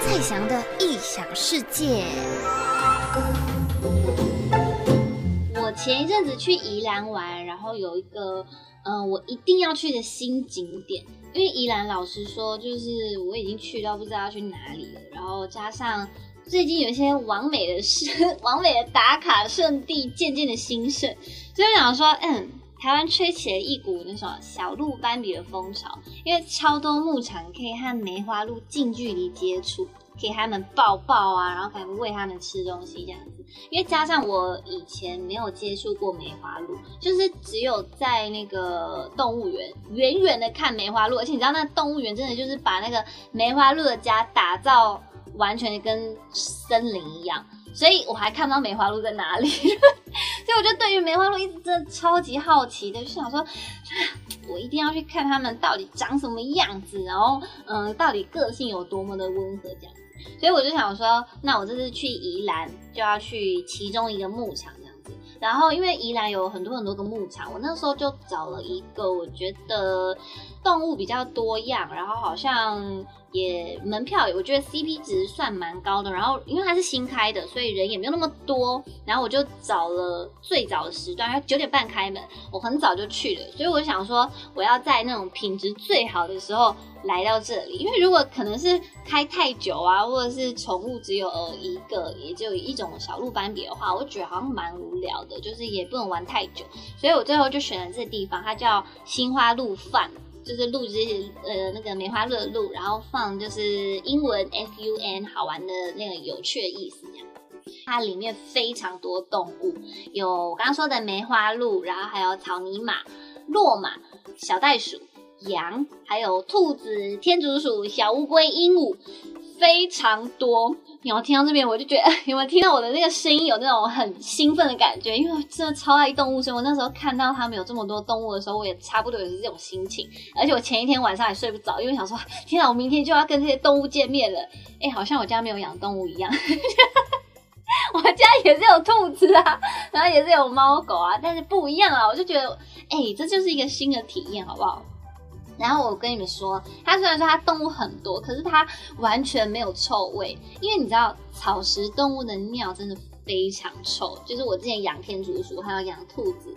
蔡翔的异想世界。我前一阵子去宜兰玩，然后有一个嗯、我一定要去的新景点。因为宜兰老师说，就是我已经去到不知道要去哪里了，然后加上最近有一些完美的事，网美的打卡圣地渐渐的兴盛，所以我想说，嗯。台湾吹起了一股那种小鹿斑比的风潮，因为超多牧场可以和梅花鹿近距离接触，给他们抱抱啊，然后还喂他们吃东西这样子。因为加上我以前没有接触过梅花鹿，就是只有在那个动物园远远的看梅花鹿，而且你知道那动物园真的就是把那个梅花鹿的家打造完全的跟森林一样。所以我还看不到梅花鹿在哪里，所以我就对于梅花鹿一直真的超级好奇的，就想说，我一定要去看它们到底长什么样子，然后嗯，到底个性有多么的温和这样子。所以我就想说，那我这次去宜兰就要去其中一个牧场这样子。然后因为宜兰有很多很多个牧场，我那时候就找了一个我觉得动物比较多样，然后好像。也门票，我觉得 CP 值算蛮高的。然后因为它是新开的，所以人也没有那么多。然后我就找了最早的时段，九点半开门，我很早就去了。所以我想说，我要在那种品质最好的时候来到这里。因为如果可能是开太久啊，或者是宠物只有一个，也就一种小鹿斑比的话，我觉得好像蛮无聊的，就是也不能玩太久。所以我最后就选了这个地方，它叫心花鹿饭。就是录这些呃那个梅花鹿的鹿，然后放就是英文 F U N 好玩的那个有趣的意思这样。它里面非常多动物，有我刚刚说的梅花鹿，然后还有草泥马、骆马、小袋鼠、羊，还有兔子、天竺鼠、小乌龟、鹦鹉，非常多。然后听到这边，我就觉得有没有听到我的那个声音有那种很兴奋的感觉？因为真的超爱动物，所以我那时候看到他们有这么多动物的时候，我也差不多也是这种心情。而且我前一天晚上也睡不着，因为想说，天哪，我明天就要跟这些动物见面了。哎，好像我家没有养动物一样。我家也是有兔子啊，然后也是有猫狗啊，但是不一样啊。我就觉得，哎，这就是一个新的体验，好不好？然后我跟你们说，它虽然说它动物很多，可是它完全没有臭味，因为你知道草食动物的尿真的非常臭，就是我之前养天竺鼠还有养兔子。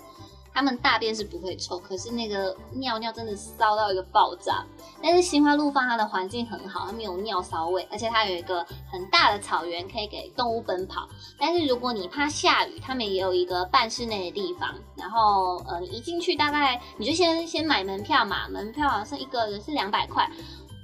他们大便是不会臭，可是那个尿尿真的骚到一个爆炸。但是心花路放它的环境很好，它没有尿骚味，而且它有一个很大的草原可以给动物奔跑。但是如果你怕下雨，他们也有一个半室内的地方。然后呃，你一进去大概你就先先买门票嘛，门票好像是一个人是两百块，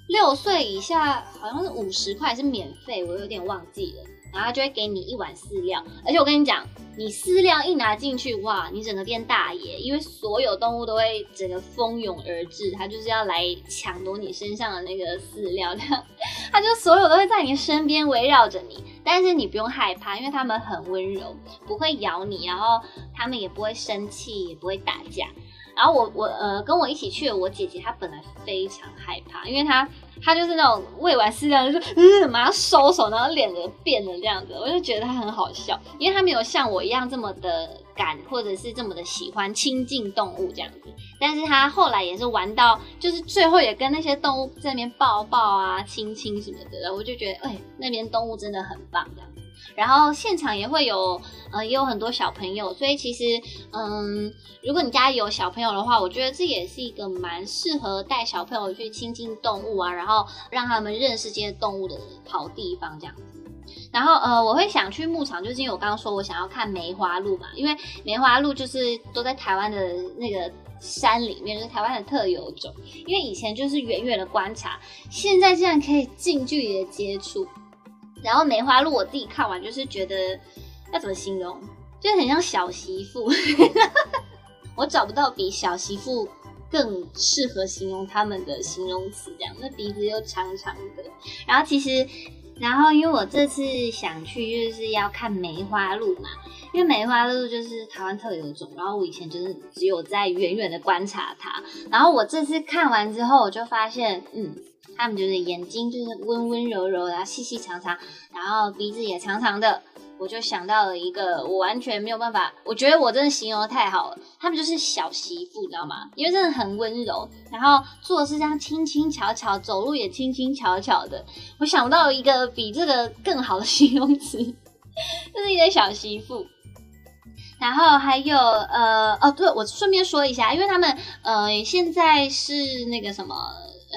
六岁以下好像是五十块是免费，我有点忘记了。然后他就会给你一碗饲料，而且我跟你讲，你饲料一拿进去，哇，你整个变大爷，因为所有动物都会整个蜂拥而至，它就是要来抢夺你身上的那个饲料，这样，他就所有都会在你身边围绕着你，但是你不用害怕，因为他们很温柔，不会咬你，然后他们也不会生气，也不会打架。然后我我呃跟我一起去的我姐姐，她本来非常害怕，因为她他就是那种喂完饲料就是嗯马上收手，然后脸就变了这样子，我就觉得他很好笑，因为他没有像我一样这么的敢，或者是这么的喜欢亲近动物这样子。但是他后来也是玩到，就是最后也跟那些动物在那边抱抱啊、亲亲什么的，我就觉得哎，那边动物真的很棒这样。然后现场也会有，呃，也有很多小朋友，所以其实，嗯，如果你家有小朋友的话，我觉得这也是一个蛮适合带小朋友去亲近动物啊，然后让他们认识这些动物的好地方这样子。然后，呃，我会想去牧场，就是因为我刚刚说我想要看梅花鹿嘛，因为梅花鹿就是都在台湾的那个山里面，就是台湾的特有种。因为以前就是远远的观察，现在竟然可以近距离的接触。然后梅花鹿我自己看完就是觉得要怎么形容，就很像小媳妇，我找不到比小媳妇更适合形容他们的形容词，这样，那鼻子又长长的。然后其实，然后因为我这次想去就是要看梅花鹿嘛，因为梅花鹿就是台湾特有种，然后我以前就是只有在远远的观察它，然后我这次看完之后我就发现，嗯。他们就是眼睛就是温温柔柔，然后细细长长，然后鼻子也长长的，我就想到了一个我完全没有办法，我觉得我真的形容得太好了。他们就是小媳妇，你知道吗？因为真的很温柔，然后做事这样轻轻巧巧，走路也轻轻巧巧的。我想不到一个比这个更好的 形容词，就是一个小媳妇。然后还有呃哦，对，我顺便说一下，因为他们呃现在是那个什么。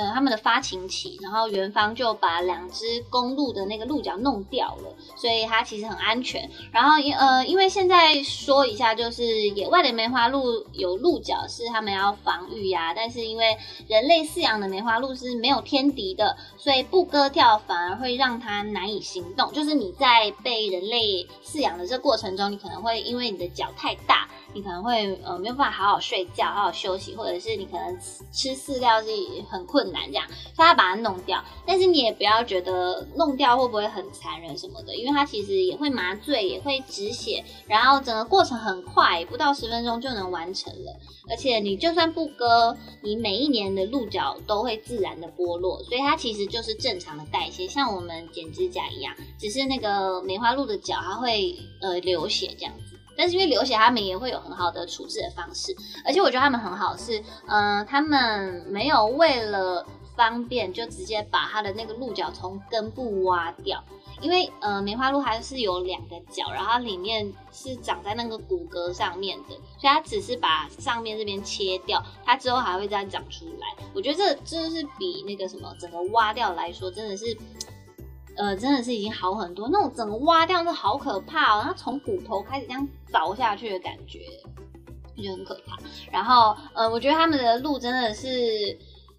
呃，他们的发情期，然后园方就把两只公鹿的那个鹿角弄掉了，所以它其实很安全。然后因呃，因为现在说一下，就是野外的梅花鹿有鹿角是他们要防御呀，但是因为人类饲养的梅花鹿是没有天敌的，所以不割掉反而会让它难以行动。就是你在被人类饲养的这过程中，你可能会因为你的脚太大。你可能会呃没有办法好好睡觉、好好休息，或者是你可能吃饲料是很困难这样，所以他把它弄掉。但是你也不要觉得弄掉会不会很残忍什么的，因为它其实也会麻醉，也会止血，然后整个过程很快，不到十分钟就能完成了。而且你就算不割，你每一年的鹿角都会自然的剥落，所以它其实就是正常的代谢，像我们剪指甲一样，只是那个梅花鹿的角它会呃流血这样子。但是因为流血，他们也会有很好的处置的方式，而且我觉得他们很好是，嗯、他们没有为了方便就直接把它的那个鹿角从根部挖掉，因为呃梅花鹿还是有两个角，然后它里面是长在那个骨骼上面的，所以它只是把上面这边切掉，它之后还会再长出来。我觉得这真的是比那个什么整个挖掉来说，真的是。呃，真的是已经好很多。那种整个挖掉是好可怕哦，它从骨头开始这样凿下去的感觉，就很可怕。然后，呃，我觉得他们的鹿真的是，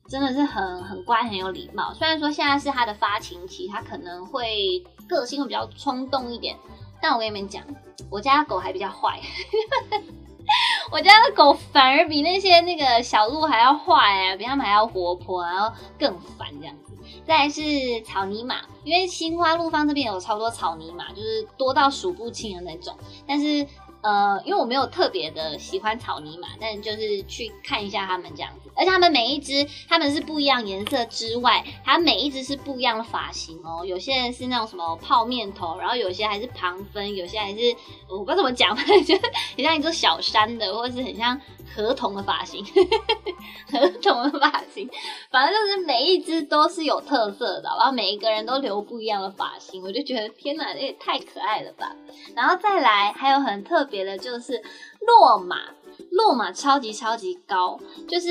真的是很很乖，很有礼貌。虽然说现在是它的发情期，它可能会个性会比较冲动一点，但我跟你们讲，我家的狗还比较坏。我家的狗反而比那些那个小鹿还要坏哎，比他们还要活泼，然后更烦这样子。再来是草泥马，因为心花怒放这边有超多草泥马，就是多到数不清的那种。但是呃，因为我没有特别的喜欢草泥马，但就是去看一下他们这样子。而且他们每一只，他们是不一样颜色之外，它每一只是不一样的发型哦。有些人是那种什么泡面头，然后有些还是旁分，有些还是我不知道怎么讲，反正就是很像一座小山的，或者是很像。河童的发型，河童的发型，反正就是每一只都是有特色的，然后每一个人都留不一样的发型，我就觉得天哪，这也太可爱了吧！然后再来，还有很特别的就是落马。落马超级超级高，就是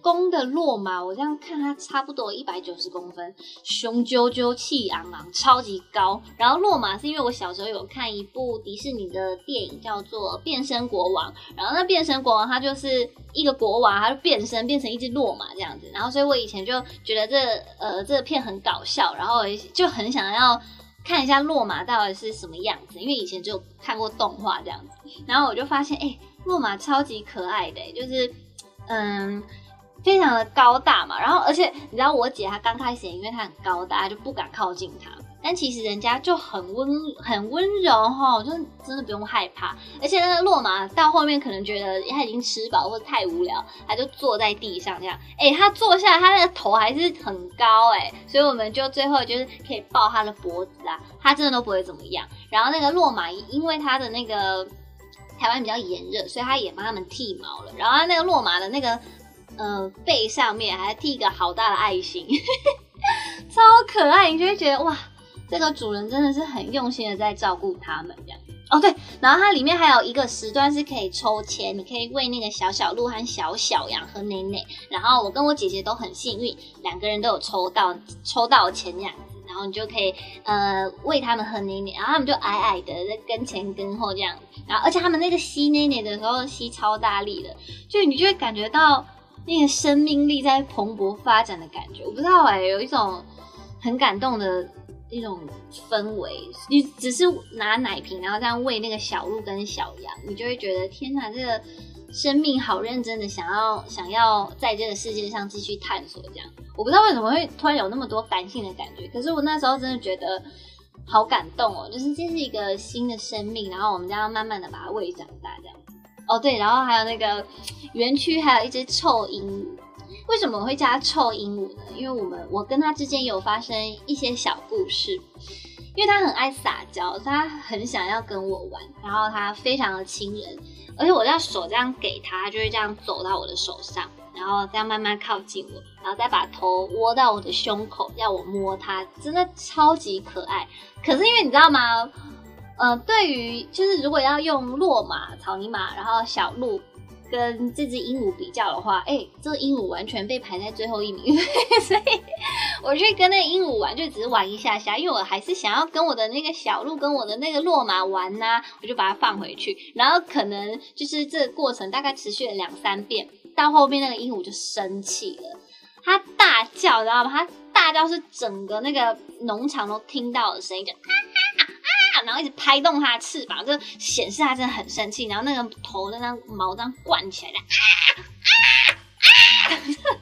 公的落马，我这样看它差不多一百九十公分，雄赳赳气昂昂，超级高。然后落马是因为我小时候有看一部迪士尼的电影，叫做《变身国王》，然后那变身国王他就是一个国王，他就变身变成一只落马这样子。然后所以我以前就觉得这呃这片很搞笑，然后就很想要看一下落马到底是什么样子，因为以前就看过动画这样子。然后我就发现，哎、骆马超级可爱的，就是，嗯，非常的高大嘛。然后，而且你知道，我姐她刚开始，因为她很高大，就不敢靠近她。但其实人家就很温很温柔哈，就真的不用害怕。而且那个骆马到后面可能觉得他已经吃饱或者太无聊，他就坐在地上这样。哎、欸，他坐下来，他那个头还是很高哎、所以我们就最后就是可以抱他的脖子啊，他真的都不会怎么样。然后那个骆马因为他的那个。台湾比较炎热，所以他也帮他们剃毛了。然后他那个落马的那个，呃，背上面还剃一个好大的爱心，超可爱。你就会觉得哇，这个主人真的是很用心的在照顾他们这样。哦对，然后它里面还有一个时段是可以抽签，你可以喂那个小小鹿和小小羊和奶奶。然后我跟我姐姐都很幸运，两个人都有抽到抽到钱这样。然后你就可以呃喂他们喝奶奶，然后他们就矮矮的在跟前跟后这样，然后而且他们那个吸奶奶的时候吸超大力的，就你就会感觉到那个生命力在蓬勃发展的感觉。我不知道哎、有一种很感动的一种氛围。你只是拿奶瓶，然后这样喂那个小鹿跟小羊，你就会觉得天哪，这个。生命好认真的想要想要在这个世界上继续探索，这样我不知道为什么会突然有那么多感性的感觉，可是我那时候真的觉得好感动哦，就是这是一个新的生命，然后我们将要慢慢的把它喂长大这样。哦对，然后还有那个园区还有一只臭鹦鹉，为什么我会叫它臭鹦鹉呢？因为我们我跟它之间有发生一些小故事。因为他很爱撒娇，他很想要跟我玩，然后他非常的亲人，而且我要手这样给他，他就会这样走到我的手上，然后这样慢慢靠近我，然后再把头窝到我的胸口，要我摸他，真的超级可爱。可是因为你知道吗？呃，对于就是如果要用骆马、草泥马，然后小鹿。跟这只鹦鹉比较的话，哎、这个鹦鹉完全被排在最后一名，我去跟那个鹦鹉玩，就只是玩一下下，因为我还是想要跟我的那个小鹿跟我的那个骆马玩呐、我就把它放回去，然后可能就是这个过程大概持续了两三遍，到后面那个鹦鹉就生气了，它大叫，知道吗？它大叫是整个那个农场都听到的声音，就。然后一直拍动它的翅膀，就显示它真的很生气。然后那个头的那毛这样灌起来的，啊啊啊、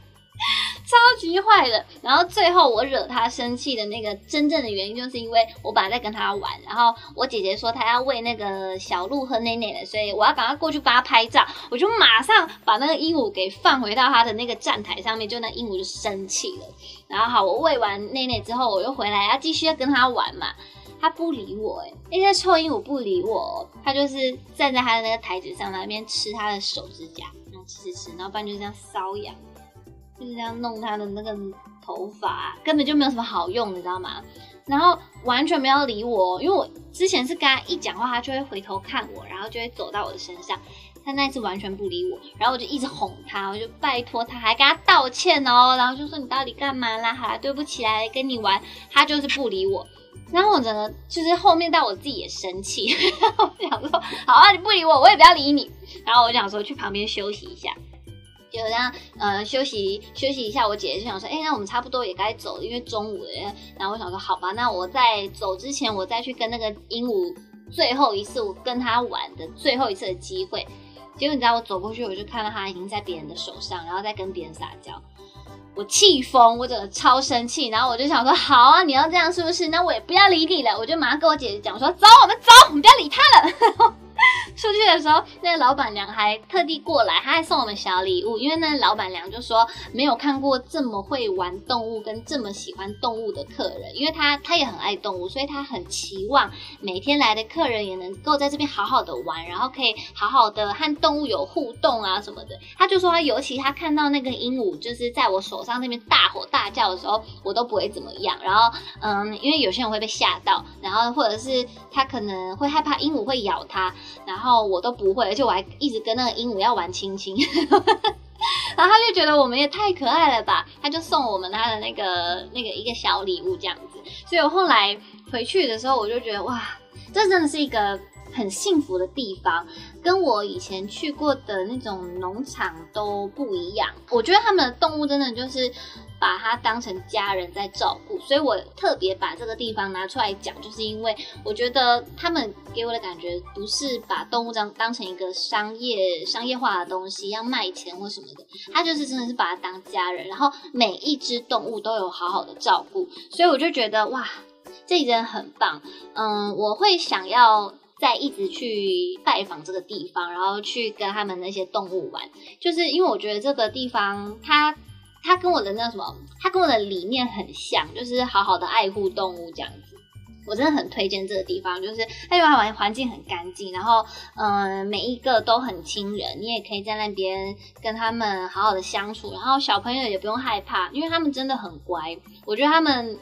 级坏了。然后最后我惹他生气的那个真正的原因，就是因为我本来在跟他玩，然后我姐姐说她要喂那个小鹿喝奶奶的，所以我要赶快过去帮他拍照。我就马上把那个鹦鹉给放回到他的那个站台上面，就那鹦鹉就生气了。然后好，我喂完奶奶之后，我又回来要继续要跟他玩嘛。他不理我，哎，那些臭鹦鹉不理我，他就是站在他的那个台子上，那边吃他的手指甲，然后吃吃吃，然后不然就这样搔痒，就是这样弄他的那个头发，根本就没有什么好用，你知道吗？然后完全没有理我，因为我之前是跟他一讲话，他就会回头看我，然后就会走到我的身上，他那次完全不理我，然后我就一直哄他，我就拜托他，还跟他道歉哦，然后就说你到底干嘛啦？好啦，对不起来跟你玩，他就是不理我。然后我真的就是后面到我自己也生气，我想说好啊，你不理我，我也不要理你。然后我想说去旁边休息一下，就这样呃休息休息一下。我姐姐就想说，哎，那我们差不多也该走了，因为中午了。然后我想说好吧，那我在走之前，我再去跟那个鹦鹉最后一次我跟他玩的最后一次的机会。结果你知道我走过去，我就看到他已经在别人的手上，然后在跟别人撒娇。我气疯，我真的超生气，然后我就想说，好啊，你要这样是不是？那我也不要理你了，我就马上跟我姐姐讲说，走，我们走，我们不要理他了。出去的时候，那个老板娘还特地过来，她还送我们小礼物。因为那老板娘就说没有看过这么会玩动物跟这么喜欢动物的客人，因为她她也很爱动物，所以她很期望每天来的客人也能够在这边好好的玩，然后可以好好的和动物有互动啊什么的。她就说，尤其她看到那个鹦鹉就是在我手上那边大吼大叫的时候，我都不会怎么样。然后嗯，因为有些人会被吓到，然后或者是他可能会害怕鹦鹉会咬他，然后。哦我都不会，而且我还一直跟那个鹦鹉要玩亲亲，然后他就觉得我们也太可爱了吧，他就送我们他的那个那个一个小礼物这样子。所以我后来回去的时候，我就觉得哇，这真的是一个很幸福的地方，跟我以前去过的那种农场都不一样。我觉得他们的动物真的就是。把它当成家人在照顾，所以我特别把这个地方拿出来讲，就是因为我觉得他们给我的感觉不是把动物当当成一个商业商业化的东西要卖钱或什么的，他就是真的是把它当家人，然后每一只动物都有好好的照顾，所以我就觉得哇，这真的很棒。嗯，我会想要再一直去拜访这个地方，然后去跟他们那些动物玩，就是因为我觉得这个地方它。他跟我的那什么，他跟我的理念很像，就是好好的爱护动物这样子。我真的很推荐这个地方，就是它因为环环境很干净，然后嗯、每一个都很亲人，你也可以在那边跟他们好好的相处，然后小朋友也不用害怕，因为他们真的很乖。我觉得他们。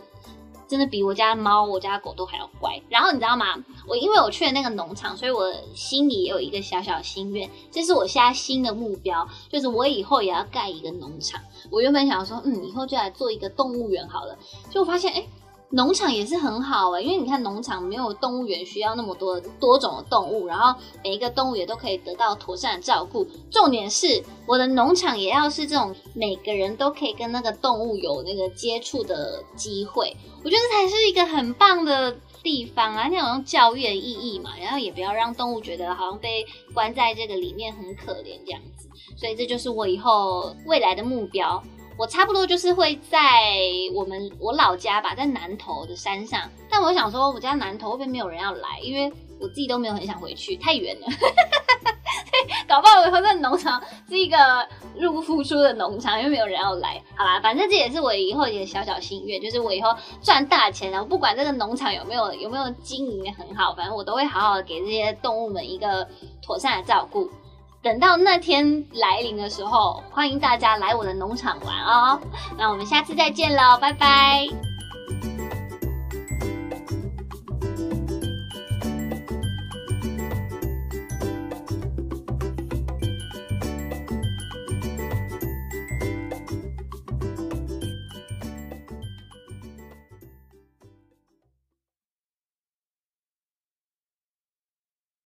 真的比我家猫、我家狗都还要乖。然后你知道吗？我因为我去了那个农场，所以我心里也有一个小小心愿，这是我现在新的目标，就是我以后也要盖一个农场。我原本想说，嗯，以后就来做一个动物园好了。就发现，哎。农场也是很好哎、因为你看农场没有动物园需要那么多多种的动物，然后每一个动物也都可以得到妥善的照顾。重点是我的农场也要是这种每个人都可以跟那个动物有那个接触的机会，我觉得才是一个很棒的地方啊！那种教育的意义嘛，然后也不要让动物觉得好像被关在这个里面很可怜这样子，所以这就是我以后未来的目标。我差不多就是会在我们我老家吧，在南投的山上。但我想说，我家南投会不会没有人要来？因为我自己都没有很想回去，太远了。搞不好我以后这个农场是一个入不敷出的农场，因为没有人要来。好啦，反正这也是我以后一个小小心愿，就是我以后赚大钱，然后不管这个农场有没有有没有经营很好，反正我都会好好给这些动物们一个妥善的照顾。等到那天来临的时候，欢迎大家来我的农场玩哦。那我们下次再见了，拜拜。